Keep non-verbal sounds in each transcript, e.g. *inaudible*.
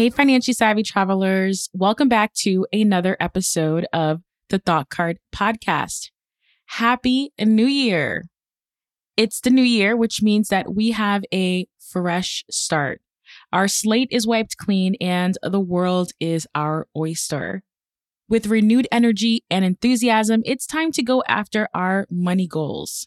Hey, financially savvy travelers. Welcome back to another episode of the Thought Card Podcast. Happy New Year. It's the new year, which means that we have a fresh start. Our slate is wiped clean and the world is our oyster. With renewed energy and enthusiasm, it's time to go after our money goals.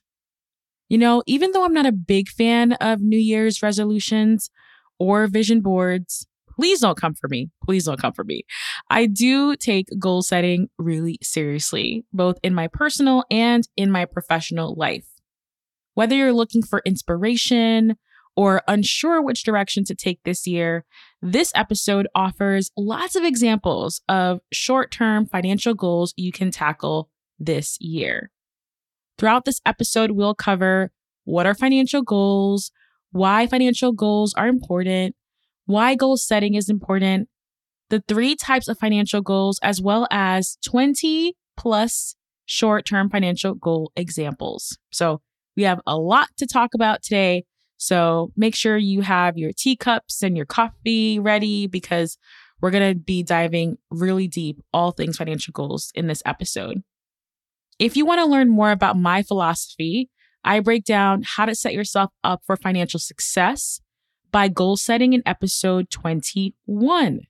You know, even though I'm not a big fan of New Year's resolutions or vision boards, please don't come for me. Please don't come for me. I do take goal setting really seriously, both in my personal and in my professional life. Whether you're looking for inspiration or unsure which direction to take this year, this episode offers lots of examples of short term financial goals you can tackle this year. Throughout this episode, we'll cover what are financial goals, why financial goals are important, why goal setting is important, the three types of financial goals, as well as 20 plus short term financial goal examples. So, we have a lot to talk about today. So, make sure you have your teacups and your coffee ready because we're going to be diving really deep, all things financial goals in this episode. If you want to learn more about my philosophy, I break down how to set yourself up for financial success by goal setting in episode 21.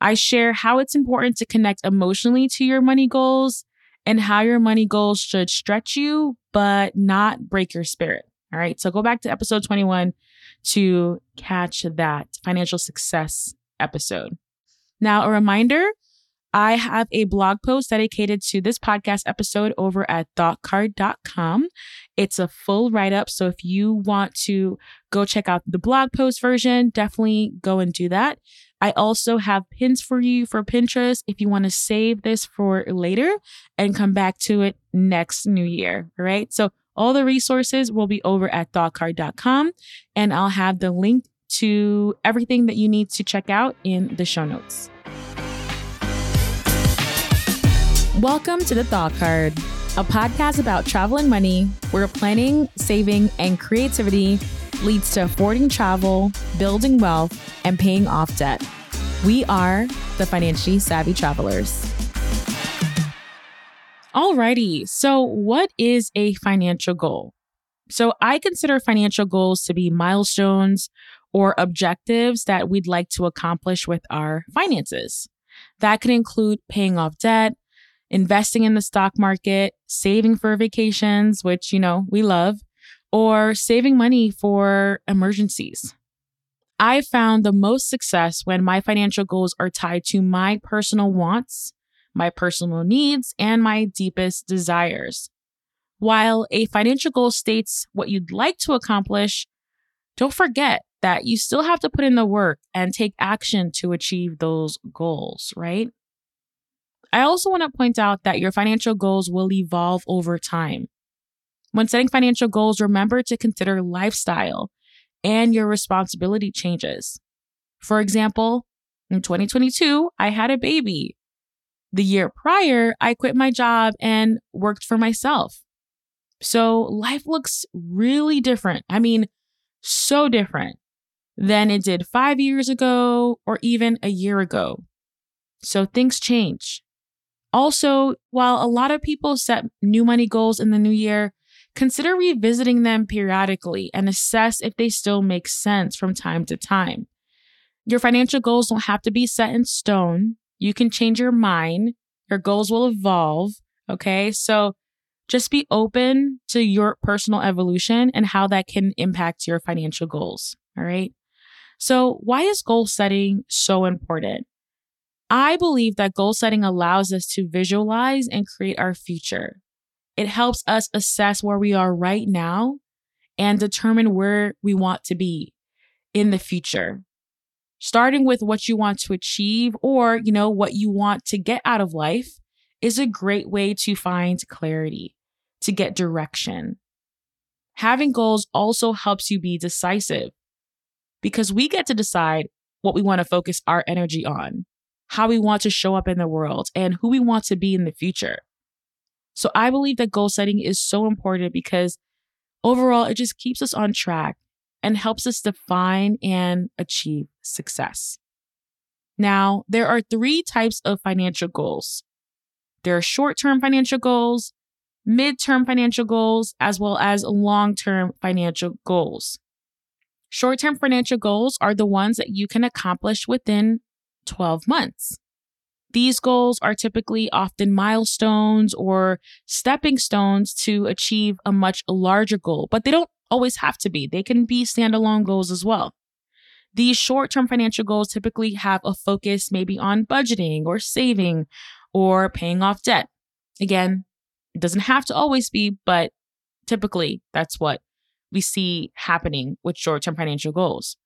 I share how it's important to connect emotionally to your money goals and how your money goals should stretch you, but not break your spirit. All right. So go back to episode 21 to catch that financial success episode. Now, a reminder I have a blog post dedicated to this podcast episode over at thoughtcard.com. It's a full write up. So if you want to go check out the blog post version, definitely go and do that. I also have pins for you for Pinterest if you want to save this for later and come back to it next new year. All right. So all the resources will be over at thoughtcard.com and I'll have the link to everything that you need to check out in the show notes. Welcome to the Thought Card, a podcast about travel and money where planning, saving, and creativity leads to affording travel, building wealth, and paying off debt. We are the financially savvy travelers. Alrighty, so what is a financial goal? So I consider financial goals to be milestones or objectives that we'd like to accomplish with our finances. That could include paying off debt, investing in the stock market, saving for vacations, which, you know, we love, or saving money for emergencies. I found the most success when my financial goals are tied to my personal wants, my personal needs, and my deepest desires. While a financial goal states what you'd like to accomplish, don't forget that you still have to put in the work and take action to achieve those goals, right? I also want to point out that your financial goals will evolve over time. When setting financial goals, remember to consider lifestyle and your responsibility changes. For example, in 2022, I had a baby. The year prior, I quit my job and worked for myself. So life looks really different. I mean, so different than it did five years ago or even a year ago. So things change. Also, while a lot of people set new money goals in the new year, consider revisiting them periodically and assess if they still make sense from time to time. Your financial goals don't have to be set in stone. You can change your mind. Your goals will evolve. Okay. So just be open to your personal evolution and how that can impact your financial goals. All right. So, why is goal setting so important? I believe that goal setting allows us to visualize and create our future. It helps us assess where we are right now and determine where we want to be in the future. Starting with what you want to achieve or, you know, what you want to get out of life is a great way to find clarity, to get direction. Having goals also helps you be decisive because we get to decide what we want to focus our energy on how we want to show up in the world, and who we want to be in the future. So I believe that goal setting is so important because overall, it just keeps us on track and helps us define and achieve success. Now, there are three types of financial goals there are short term financial goals, mid term financial goals, as well as long term financial goals. Short term financial goals are the ones that you can accomplish within 12 months. These goals are typically often milestones or stepping stones to achieve a much larger goal, but they don't always have to be. They can be standalone goals as well. These short term financial goals typically have a focus maybe on budgeting or saving or paying off debt. Again, it doesn't have to always be, but typically that's what we see happening with short term financial goals.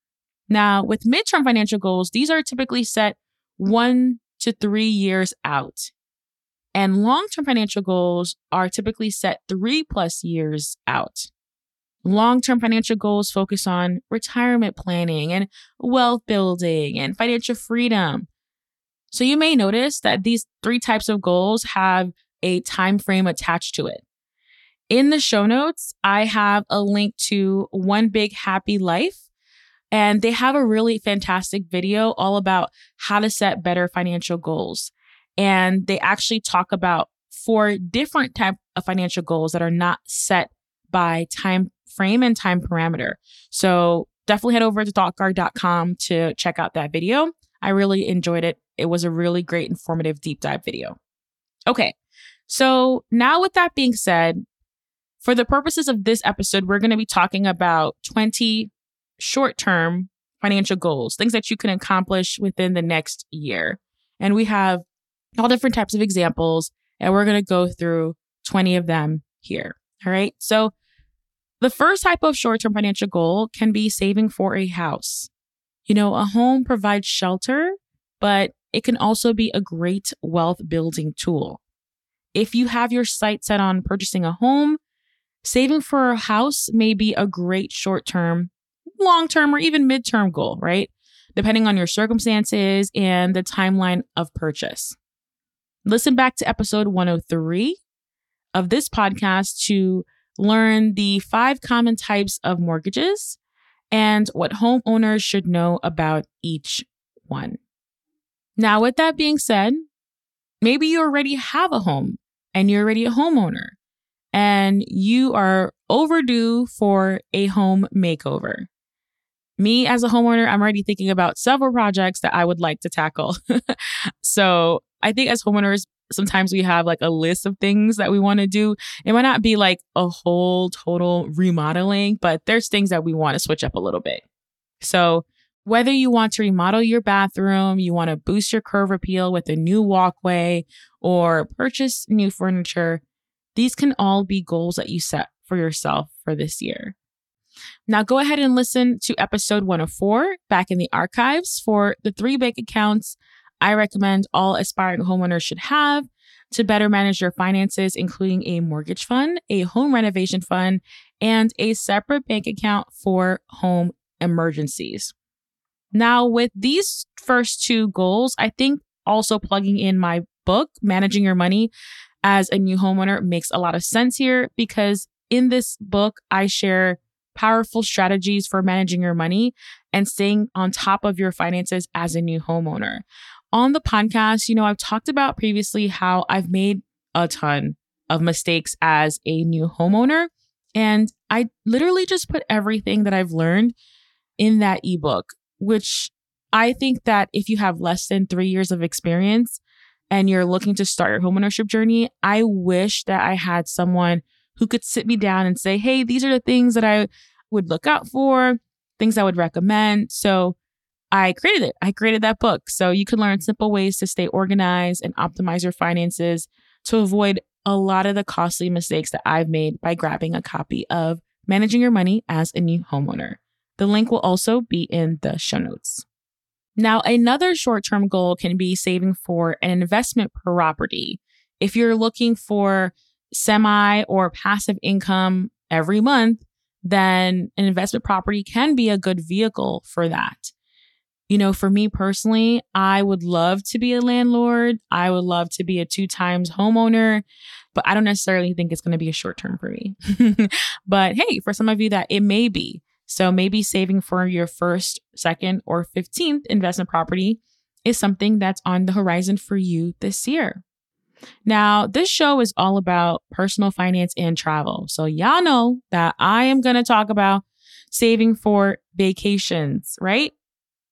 Now, with midterm financial goals, these are typically set one to three years out. And long term financial goals are typically set three plus years out. Long term financial goals focus on retirement planning and wealth building and financial freedom. So you may notice that these three types of goals have a time frame attached to it. In the show notes, I have a link to One Big Happy Life, and they have a really fantastic video all about how to set better financial goals. And they actually talk about four different type of financial goals that are not set by time frame and time parameter. So definitely head over to thoughtcard.com to check out that video. I really enjoyed it. It was a really great, informative deep dive video. Okay, so now with that being said, for the purposes of this episode, we're going to be talking about 20 short term financial goals, things that you can accomplish within the next year. And we have all different types of examples, and we're going to go through 20 of them here. All right. So, the first type of short term financial goal can be saving for a house. You know, a home provides shelter, but it can also be a great wealth building tool. If you have your sight set on purchasing a home, saving for a house may be a great short term, long term, or even mid term goal, right? Depending on your circumstances and the timeline of purchase. Listen back to episode 103 of this podcast to learn the five common types of mortgages and what homeowners should know about each one. Now, with that being said, maybe you already have a home and you're already a homeowner and you are overdue for a home makeover. Me as a homeowner, I'm already thinking about several projects that I would like to tackle. *laughs* so I think as homeowners, sometimes we have like a list of things that we want to do. It might not be like a whole total remodeling, but there's things that we want to switch up a little bit. So, whether you want to remodel your bathroom, you want to boost your curb appeal with a new walkway, or purchase new furniture, these can all be goals that you set for yourself for this year. Now, go ahead and listen to episode 104 back in the archives for the three bank accounts I recommend all aspiring homeowners should have to better manage your finances, including a mortgage fund, a home renovation fund, and a separate bank account for home emergencies. Now, with these first two goals, I think also plugging in my book, Managing Your Money as a New Homeowner, makes a lot of sense here because in this book, I share powerful strategies for managing your money and staying on top of your finances as a new homeowner on the podcast, you know, I've talked about previously how I've made a ton of mistakes as a new homeowner. And I literally just put everything that I've learned in that ebook, which I think that if you have less than three years of experience and you're looking to start your homeownership journey, I wish that I had someone who could sit me down and say, hey, these are the things that I would look out for, things I would recommend. So I created it. I created that book. So you can learn simple ways to stay organized and optimize your finances to avoid a lot of the costly mistakes that I've made by grabbing a copy of Managing Your Money as a New Homeowner. The link will also be in the show notes. Now, another short term goal can be saving for an investment property. If you're looking for semi or passive income every month, then an investment property can be a good vehicle for that. You know, for me personally, I would love to be a landlord. I would love to be a two times homeowner, but I don't necessarily think it's going to be a short term for me. *laughs* but hey, for some of you that it may be. So maybe saving for your first, second, or 15th investment property is something that's on the horizon for you this year. Now, this show is all about personal finance and travel. So, y'all know that I am going to talk about saving for vacations, right?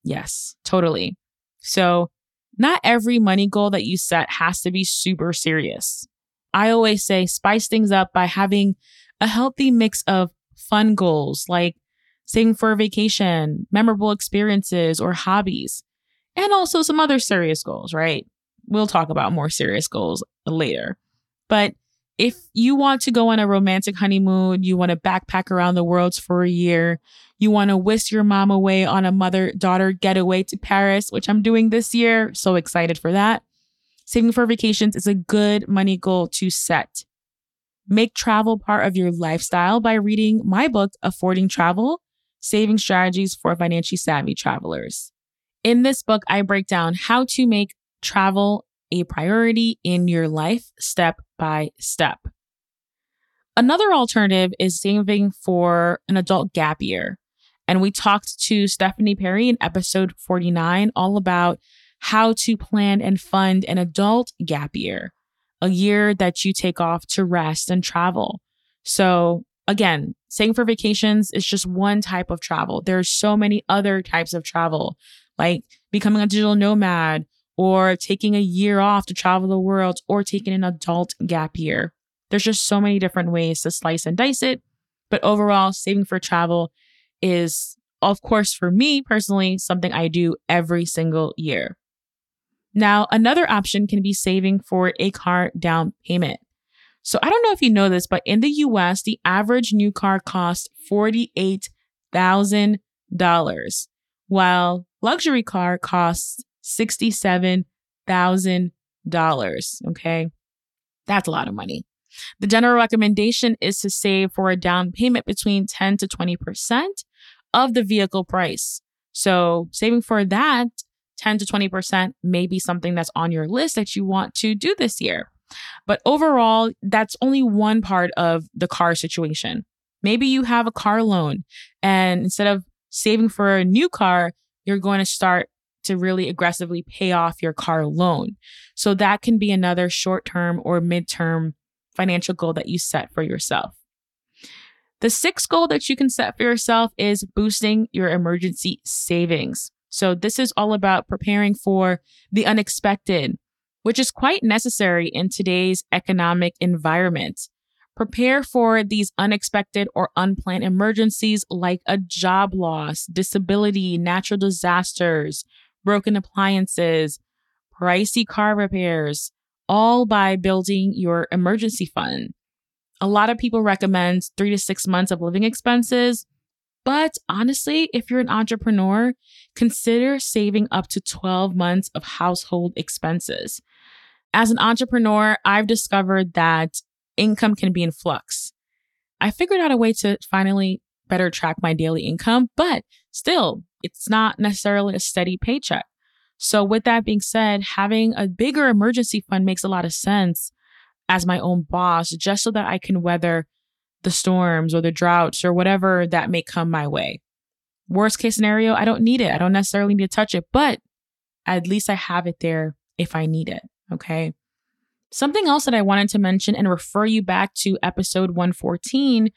Yes, totally. So, not every money goal that you set has to be super serious. I always say spice things up by having a healthy mix of fun goals like saving for a vacation, memorable experiences, or hobbies, and also some other serious goals, right? We'll talk about more serious goals later. But if you want to go on a romantic honeymoon, you want to backpack around the world for a year, you want to whisk your mom away on a mother daughter getaway to Paris, which I'm doing this year, so excited for that. Saving for vacations is a good money goal to set. Make travel part of your lifestyle by reading my book, Affording Travel Saving Strategies for Financially Savvy Travelers. In this book, I break down how to make travel a priority in your life step by step. Another alternative is saving for an adult gap year. And we talked to Stephanie Perry in episode 49 all about how to plan and fund an adult gap year, a year that you take off to rest and travel. So, again, saving for vacations is just one type of travel. There's so many other types of travel, like becoming a digital nomad or taking a year off to travel the world or taking an adult gap year. There's just so many different ways to slice and dice it. But overall, saving for travel is, of course, for me personally, something I do every single year. Now, another option can be saving for a car down payment. So I don't know if you know this, but in the US, the average new car costs $48,000, while luxury car costs $67,000. Okay. That's a lot of money. The general recommendation is to save for a down payment between 10 to 20% of the vehicle price. So, saving for that 10 to 20% may be something that's on your list that you want to do this year. But overall, that's only one part of the car situation. Maybe you have a car loan, and instead of saving for a new car, you're going to start to really aggressively pay off your car loan. So that can be another short term or midterm financial goal that you set for yourself. The sixth goal that you can set for yourself is boosting your emergency savings. So, this is all about preparing for the unexpected, which is quite necessary in today's economic environment. Prepare for these unexpected or unplanned emergencies like a job loss, disability, natural disasters, broken appliances, pricey car repairs, all by building your emergency fund. A lot of people recommend three to six months of living expenses. But honestly, if you're an entrepreneur, consider saving up to 12 months of household expenses. As an entrepreneur, I've discovered that income can be in flux. I figured out a way to finally better track my daily income, but still, it's not necessarily a steady paycheck. So, with that being said, having a bigger emergency fund makes a lot of sense as my own boss, just so that I can weather the storms or the droughts or whatever that may come my way. Worst case scenario, I don't need it. I don't necessarily need to touch it, but at least I have it there if I need it. Okay. Something else that I wanted to mention and refer you back to episode 114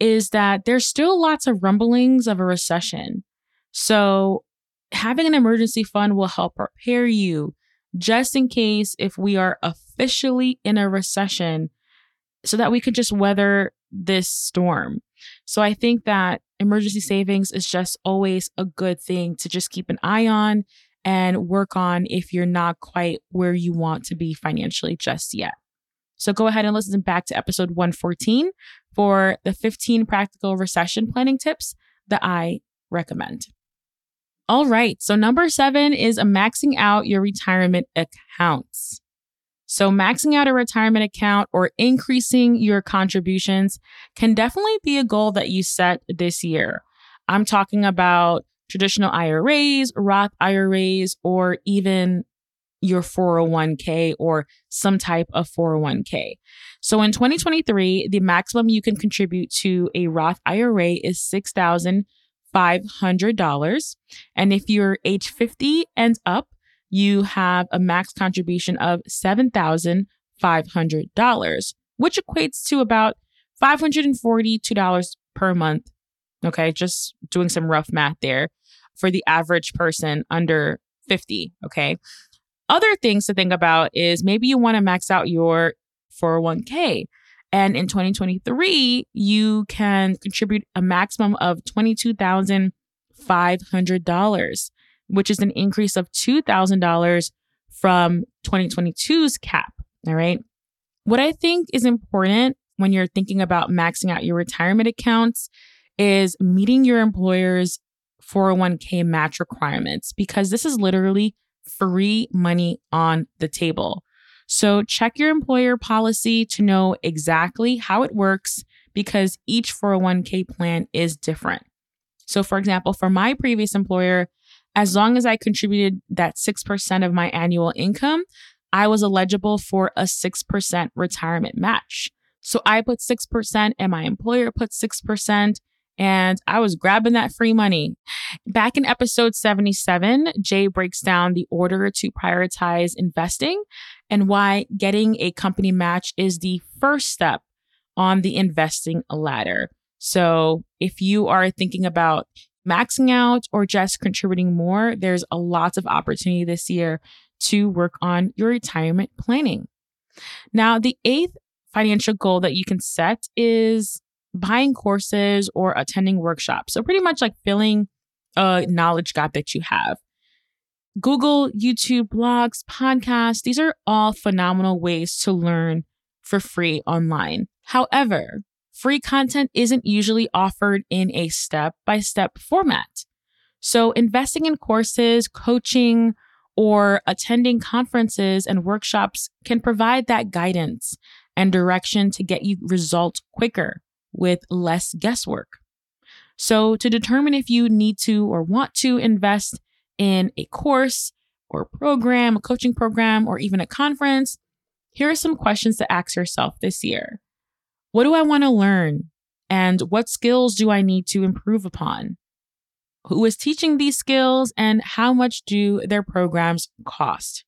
is that there's still lots of rumblings of a recession. So, having an emergency fund will help prepare you just in case if we are officially in a recession so that we could just weather this storm. So, I think that emergency savings is just always a good thing to just keep an eye on and work on if you're not quite where you want to be financially just yet. So go ahead and listen back to episode 114 for the 15 practical recession planning tips that I recommend. All right. So, number seven is a maxing out your retirement accounts. So, maxing out a retirement account or increasing your contributions can definitely be a goal that you set this year. I'm talking about traditional IRAs, Roth IRAs, or even your 401k or some type of 401k. So in 2023, the maximum you can contribute to a Roth IRA is 6000 $500. And if you're age 50 and up, you have a max contribution of $7,500, which equates to about $542 per month. Okay, just doing some rough math there for the average person under 50. Okay. Other things to think about is maybe you want to max out your 401k. And in 2023, you can contribute a maximum of $22,500, which is an increase of $2,000 from 2022's cap. All right. What I think is important when you're thinking about maxing out your retirement accounts is meeting your employer's 401k match requirements because this is literally free money on the table. So check your employer policy to know exactly how it works because each 401k plan is different. So, for example, for my previous employer, as long as I contributed that 6% of my annual income, I was eligible for a 6% retirement match. So I put 6% and my employer put 6% and I was grabbing that free money. Back in episode 77, Jay breaks down the order to prioritize investing and why getting a company match is the first step on the investing ladder. So, if you are thinking about maxing out or just contributing more, there's a lot of opportunity this year to work on your retirement planning. Now, the eighth financial goal that you can set is buying courses or attending workshops. So, pretty much like filling a knowledge gap that you have. Google, YouTube, blogs, podcasts, these are all phenomenal ways to learn for free online. However, free content isn't usually offered in a step by step format. So, investing in courses, coaching, or attending conferences and workshops can provide that guidance and direction to get you results quicker with less guesswork. So, to determine if you need to or want to invest in a course or program, a coaching program, or even a conference, here are some questions to ask yourself this year. What do I want to learn? And what skills do I need to improve upon? Who is teaching these skills and how much do their programs cost?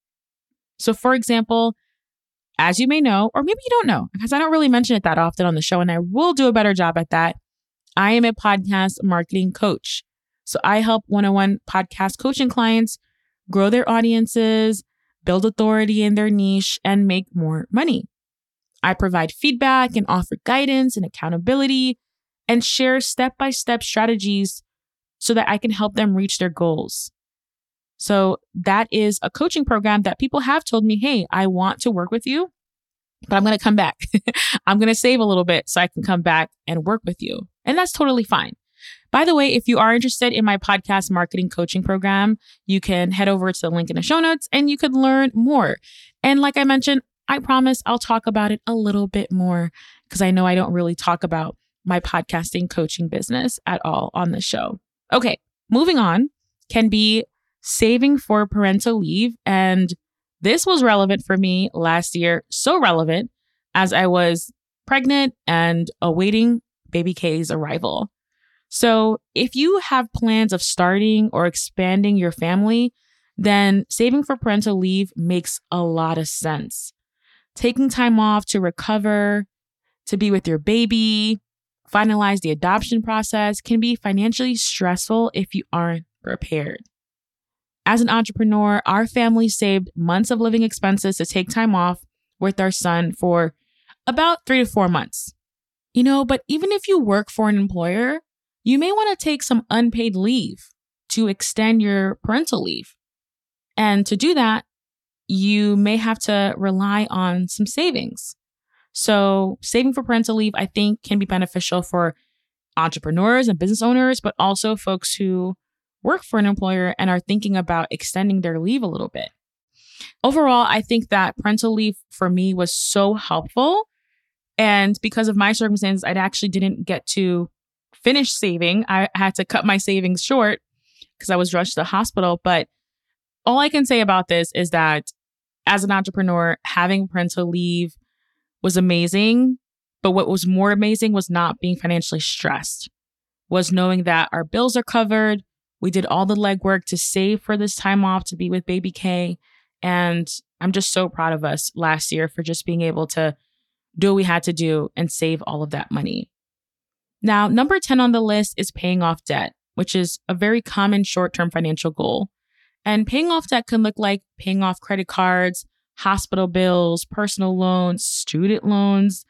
So, for example, as you may know, or maybe you don't know, because I don't really mention it that often on the show, and I will do a better job at that. I am a podcast marketing coach. So I help one on one podcast coaching clients grow their audiences, build authority in their niche, and make more money. I provide feedback and offer guidance and accountability and share step by step strategies so that I can help them reach their goals. So that is a coaching program that people have told me, hey, I want to work with you, but I'm going to come back. *laughs* I'm going to save a little bit so I can come back and work with you. And that's totally fine. By the way, if you are interested in my podcast marketing coaching program, you can head over to the link in the show notes and you could learn more. And like I mentioned, I promise I'll talk about it a little bit more because I know I don't really talk about my podcasting coaching business at all on the show. Okay, moving on can be saving for parental leave. And this was relevant for me last year, so relevant as I was pregnant and awaiting baby K's arrival. So, if you have plans of starting or expanding your family, then saving for parental leave makes a lot of sense. Taking time off to recover, to be with your baby, finalize the adoption process can be financially stressful if you aren't prepared. As an entrepreneur, our family saved months of living expenses to take time off with our son for about three to four months. You know, but even if you work for an employer, you may want to take some unpaid leave to extend your parental leave. And to do that, you may have to rely on some savings. So, saving for parental leave, I think, can be beneficial for entrepreneurs and business owners, but also folks who work for an employer and are thinking about extending their leave a little bit. Overall, I think that parental leave for me was so helpful. And because of my circumstances, I actually didn't get to finish saving. I had to cut my savings short because I was rushed to the hospital. But all I can say about this is that as an entrepreneur, having parental leave was amazing. But what was more amazing was not being financially stressed, was knowing that our bills are covered, We did all the legwork to save for this time off to be with baby K. And I'm just so proud of us last year for just being able to do what we had to do and save all of that money. Now, number 10 on the list is paying off debt, which is a very common short term financial goal. And paying off debt can look like paying off credit cards, hospital bills, personal loans, student loans.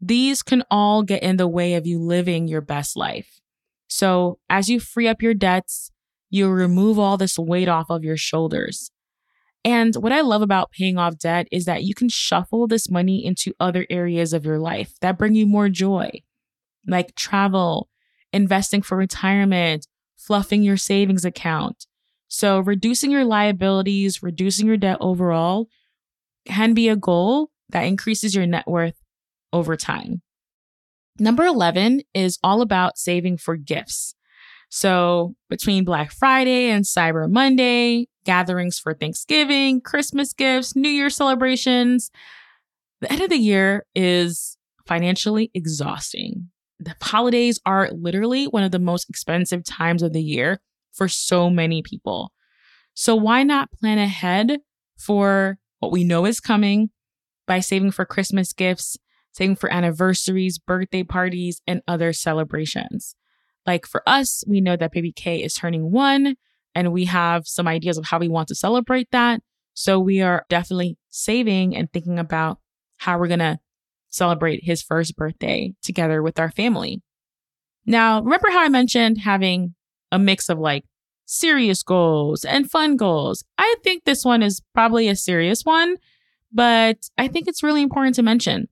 These can all get in the way of you living your best life. So, as you free up your debts, you remove all this weight off of your shoulders. And what I love about paying off debt is that you can shuffle this money into other areas of your life that bring you more joy, like travel, investing for retirement, fluffing your savings account. So, reducing your liabilities, reducing your debt overall can be a goal that increases your net worth over time. Number 11 is all about saving for gifts. So, between Black Friday and Cyber Monday, gatherings for Thanksgiving, Christmas gifts, New Year celebrations, the end of the year is financially exhausting. The holidays are literally one of the most expensive times of the year for so many people. So, why not plan ahead for what we know is coming by saving for Christmas gifts, saving for anniversaries, birthday parties, and other celebrations? Like for us, we know that baby K is turning one, and we have some ideas of how we want to celebrate that. So, we are definitely saving and thinking about how we're going to celebrate his first birthday together with our family. Now, remember how I mentioned having a mix of like serious goals and fun goals? I think this one is probably a serious one, but I think it's really important to mention.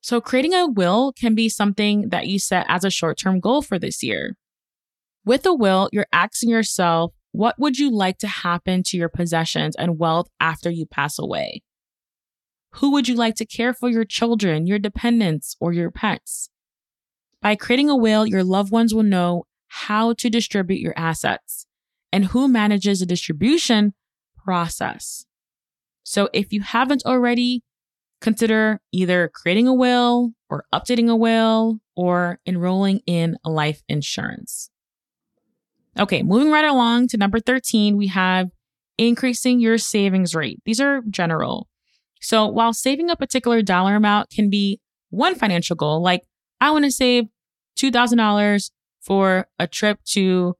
So, creating a will can be something that you set as a short term goal for this year. With a will, you're asking yourself, what would you like to happen to your possessions and wealth after you pass away? Who would you like to care for your children, your dependents, or your pets? By creating a will, your loved ones will know how to distribute your assets and who manages the distribution process. So if you haven't already, consider either creating a will or updating a will or enrolling in life insurance. Okay, moving right along to number 13, we have increasing your savings rate. These are general. So while saving a particular dollar amount can be one financial goal, like I want to save $2,000 for a trip to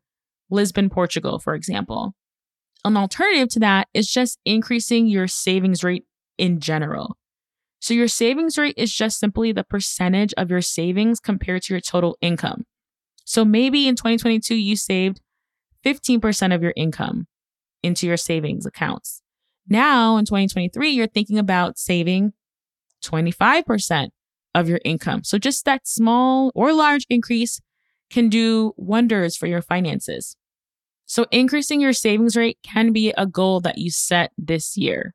Lisbon, Portugal, for example. An alternative to that is just increasing your savings rate in general. So, your savings rate is just simply the percentage of your savings compared to your total income. So, maybe in 2022, you saved 15% of your income into your savings accounts. Now in 2023, you're thinking about saving 25% of your income. So just that small or large increase can do wonders for your finances. So increasing your savings rate can be a goal that you set this year.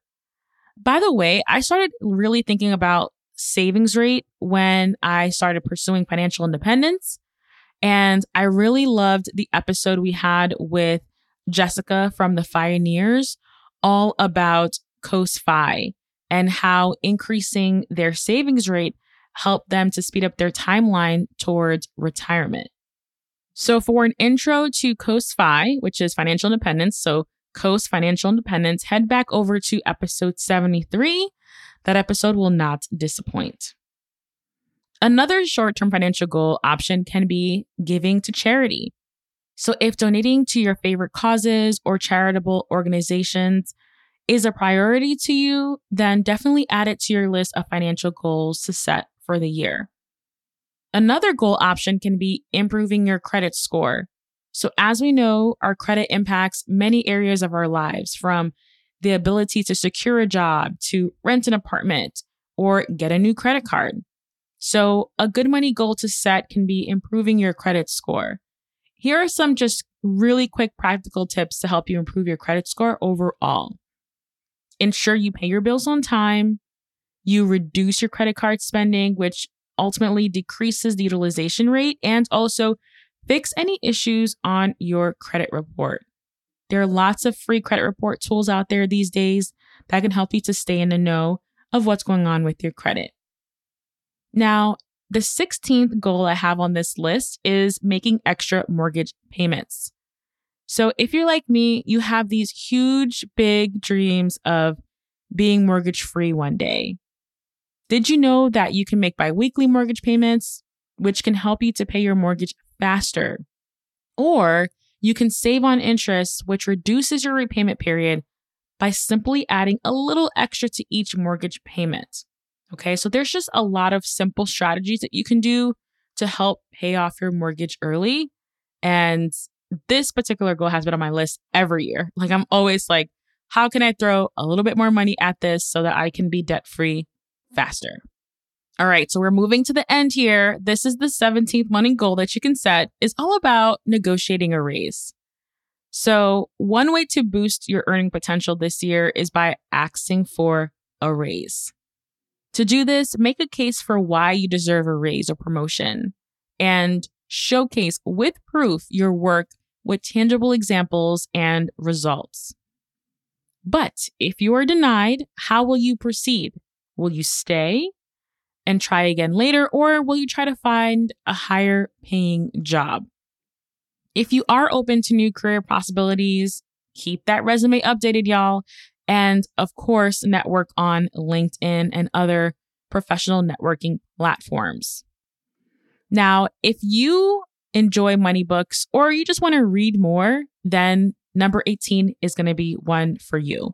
By the way, I started really thinking about savings rate when I started pursuing financial independence. And I really loved the episode we had with Jessica from the Fioneers all about Coast FI and how increasing their savings rate helped them to speed up their timeline towards retirement. So, for an intro to Coast FI, which is financial independence, so Coast Financial Independence, head back over to episode 73. That episode will not disappoint. Another short term financial goal option can be giving to charity. So, if donating to your favorite causes or charitable organizations is a priority to you, then definitely add it to your list of financial goals to set for the year. Another goal option can be improving your credit score. So, as we know, our credit impacts many areas of our lives from the ability to secure a job, to rent an apartment, or get a new credit card. So, a good money goal to set can be improving your credit score. Here are some just really quick practical tips to help you improve your credit score overall. Ensure you pay your bills on time. You reduce your credit card spending, which ultimately decreases the utilization rate, and also fix any issues on your credit report. There are lots of free credit report tools out there these days that can help you to stay in the know of what's going on with your credit. Now, the 16th goal I have on this list is making extra mortgage payments. So if you're like me, you have these huge, big dreams of being mortgage free one day. Did you know that you can make biweekly mortgage payments, which can help you to pay your mortgage faster? Or you can save on interest, which reduces your repayment period by simply adding a little extra to each mortgage payment. Okay, so there's just a lot of simple strategies that you can do to help pay off your mortgage early. And this particular goal has been on my list every year. Like I'm always like, how can I throw a little bit more money at this so that I can be debt free faster? All right, so we're moving to the end here. This is the 17th money goal that you can set is all about negotiating a raise. So, one way to boost your earning potential this year is by asking for a raise. To do this, make a case for why you deserve a raise or promotion and showcase with proof your work with tangible examples and results. But if you are denied, how will you proceed? Will you stay and try again later, or will you try to find a higher paying job? If you are open to new career possibilities, keep that resume updated, y'all. And of course, network on LinkedIn and other professional networking platforms. Now, if you enjoy money books or you just want to read more, then number 18 is going to be one for you.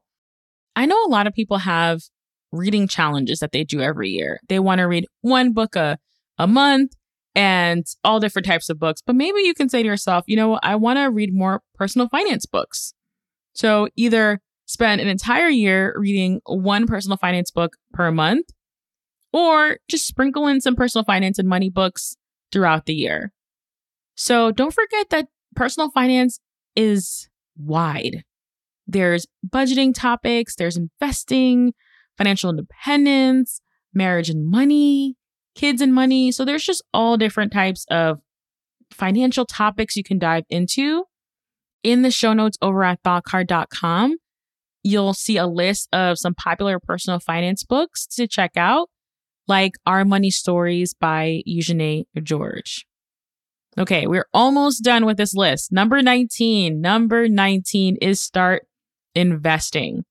I know a lot of people have reading challenges that they do every year. They want to read one book a, a month and all different types of books. But maybe you can say to yourself, you know, I want to read more personal finance books. So either spend an entire year reading one personal finance book per month or just sprinkle in some personal finance and money books throughout the year. So don't forget that personal finance is wide. There's budgeting topics, there's investing, financial independence, marriage and money, kids and money. So there's just all different types of financial topics you can dive into. In the show notes over at thoughtcard.com, you'll see a list of some popular personal finance books to check out, like Our Money Stories by Eugenie George. Okay, we're almost done with this list. Number 19. Number 19 is start investing.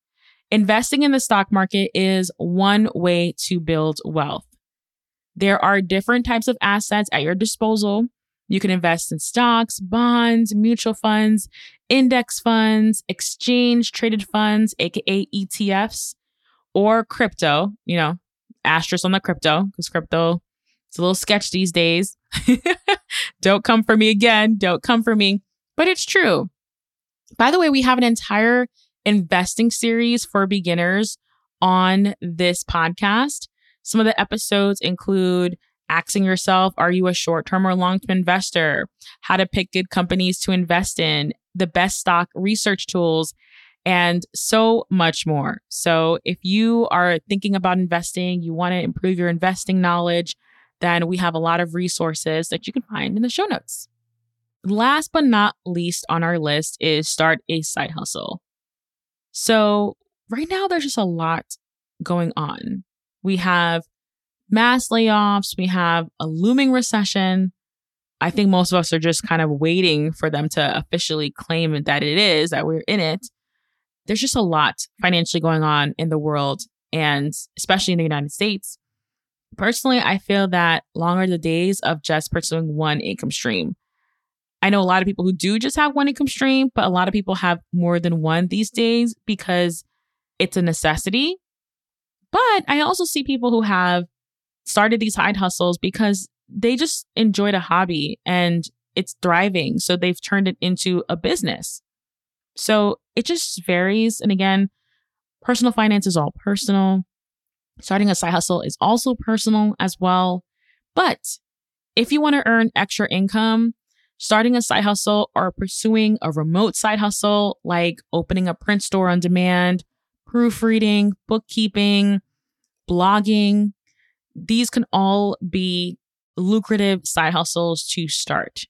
Investing in the stock market is one way to build wealth. There are different types of assets at your disposal. You can invest in stocks, bonds, mutual funds, index funds, exchange traded funds, aka ETFs, or crypto, you know, asterisk on the crypto, because crypto it's a little sketch these days. *laughs* don't come for me again. Don't come for me. But it's true. By the way, we have an entire investing series for beginners on this podcast. Some of the episodes include asking yourself, are you a short term or long term investor? How to pick good companies to invest in, the best stock research tools, and so much more. So, if you are thinking about investing, you want to improve your investing knowledge, then we have a lot of resources that you can find in the show notes. Last but not least on our list is start a side hustle. So, right now, there's just a lot going on. We have mass layoffs, we have a looming recession. I think most of us are just kind of waiting for them to officially claim that it is, that we're in it. There's just a lot financially going on in the world, and especially in the United States. Personally, I feel that longer the days of just pursuing one income stream. I know a lot of people who do just have one income stream, but a lot of people have more than one these days because it's a necessity. But I also see people who have started these side hustles because they just enjoyed a hobby and it's thriving. So they've turned it into a business. So it just varies. And again, personal finance is all personal. Starting a side hustle is also personal as well. But if you want to earn extra income, starting a side hustle or pursuing a remote side hustle like opening a print store on demand, proofreading, bookkeeping, blogging, these can all be lucrative side hustles to start.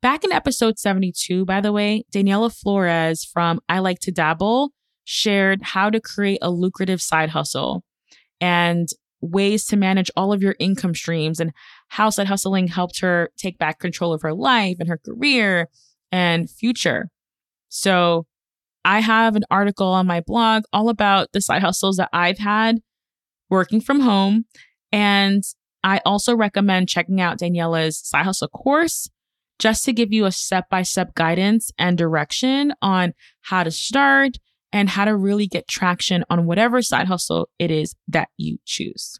Back in episode 72, by the way, Daniela Flores from I Like to Dabble shared how to create a lucrative side hustle. And ways to manage all of your income streams and how side hustling helped her take back control of her life and her career and future. So I have an article on my blog all about the side hustles that I've had working from home. And I also recommend checking out Daniela's side hustle course just to give you a step by step guidance and direction on how to start and how to really get traction on whatever side hustle it is that you choose.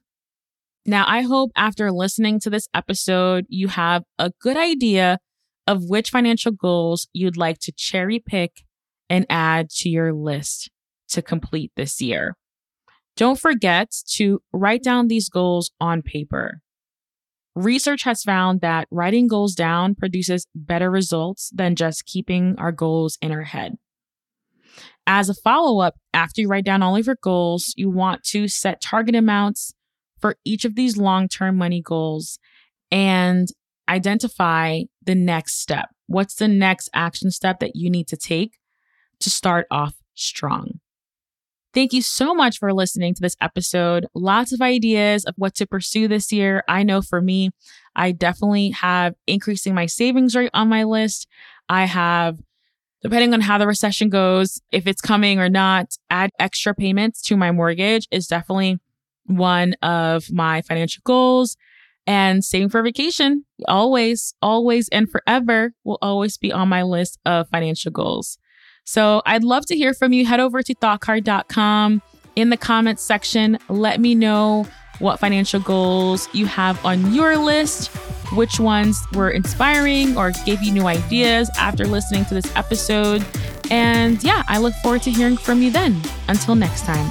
Now, I hope after listening to this episode, you have a good idea of which financial goals you'd like to cherry pick and add to your list to complete this year. Don't forget to write down these goals on paper. Research has found that writing goals down produces better results than just keeping our goals in our head. As a follow up, after you write down all of your goals, you want to set target amounts for each of these long term money goals and identify the next step. What's the next action step that you need to take to start off strong? Thank you so much for listening to this episode. Lots of ideas of what to pursue this year. I know for me, I definitely have increasing my savings rate on my list. I have, depending on how the recession goes, if it's coming or not, add extra payments to my mortgage is definitely one of my financial goals. And saving for vacation, always, always, and forever will always be on my list of financial goals. So I'd love to hear from you. Head over to thoughtcard.com in the comments section. Let me know what financial goals you have on your list, which ones were inspiring or gave you new ideas after listening to this episode. And yeah, I look forward to hearing from you then. Until next time.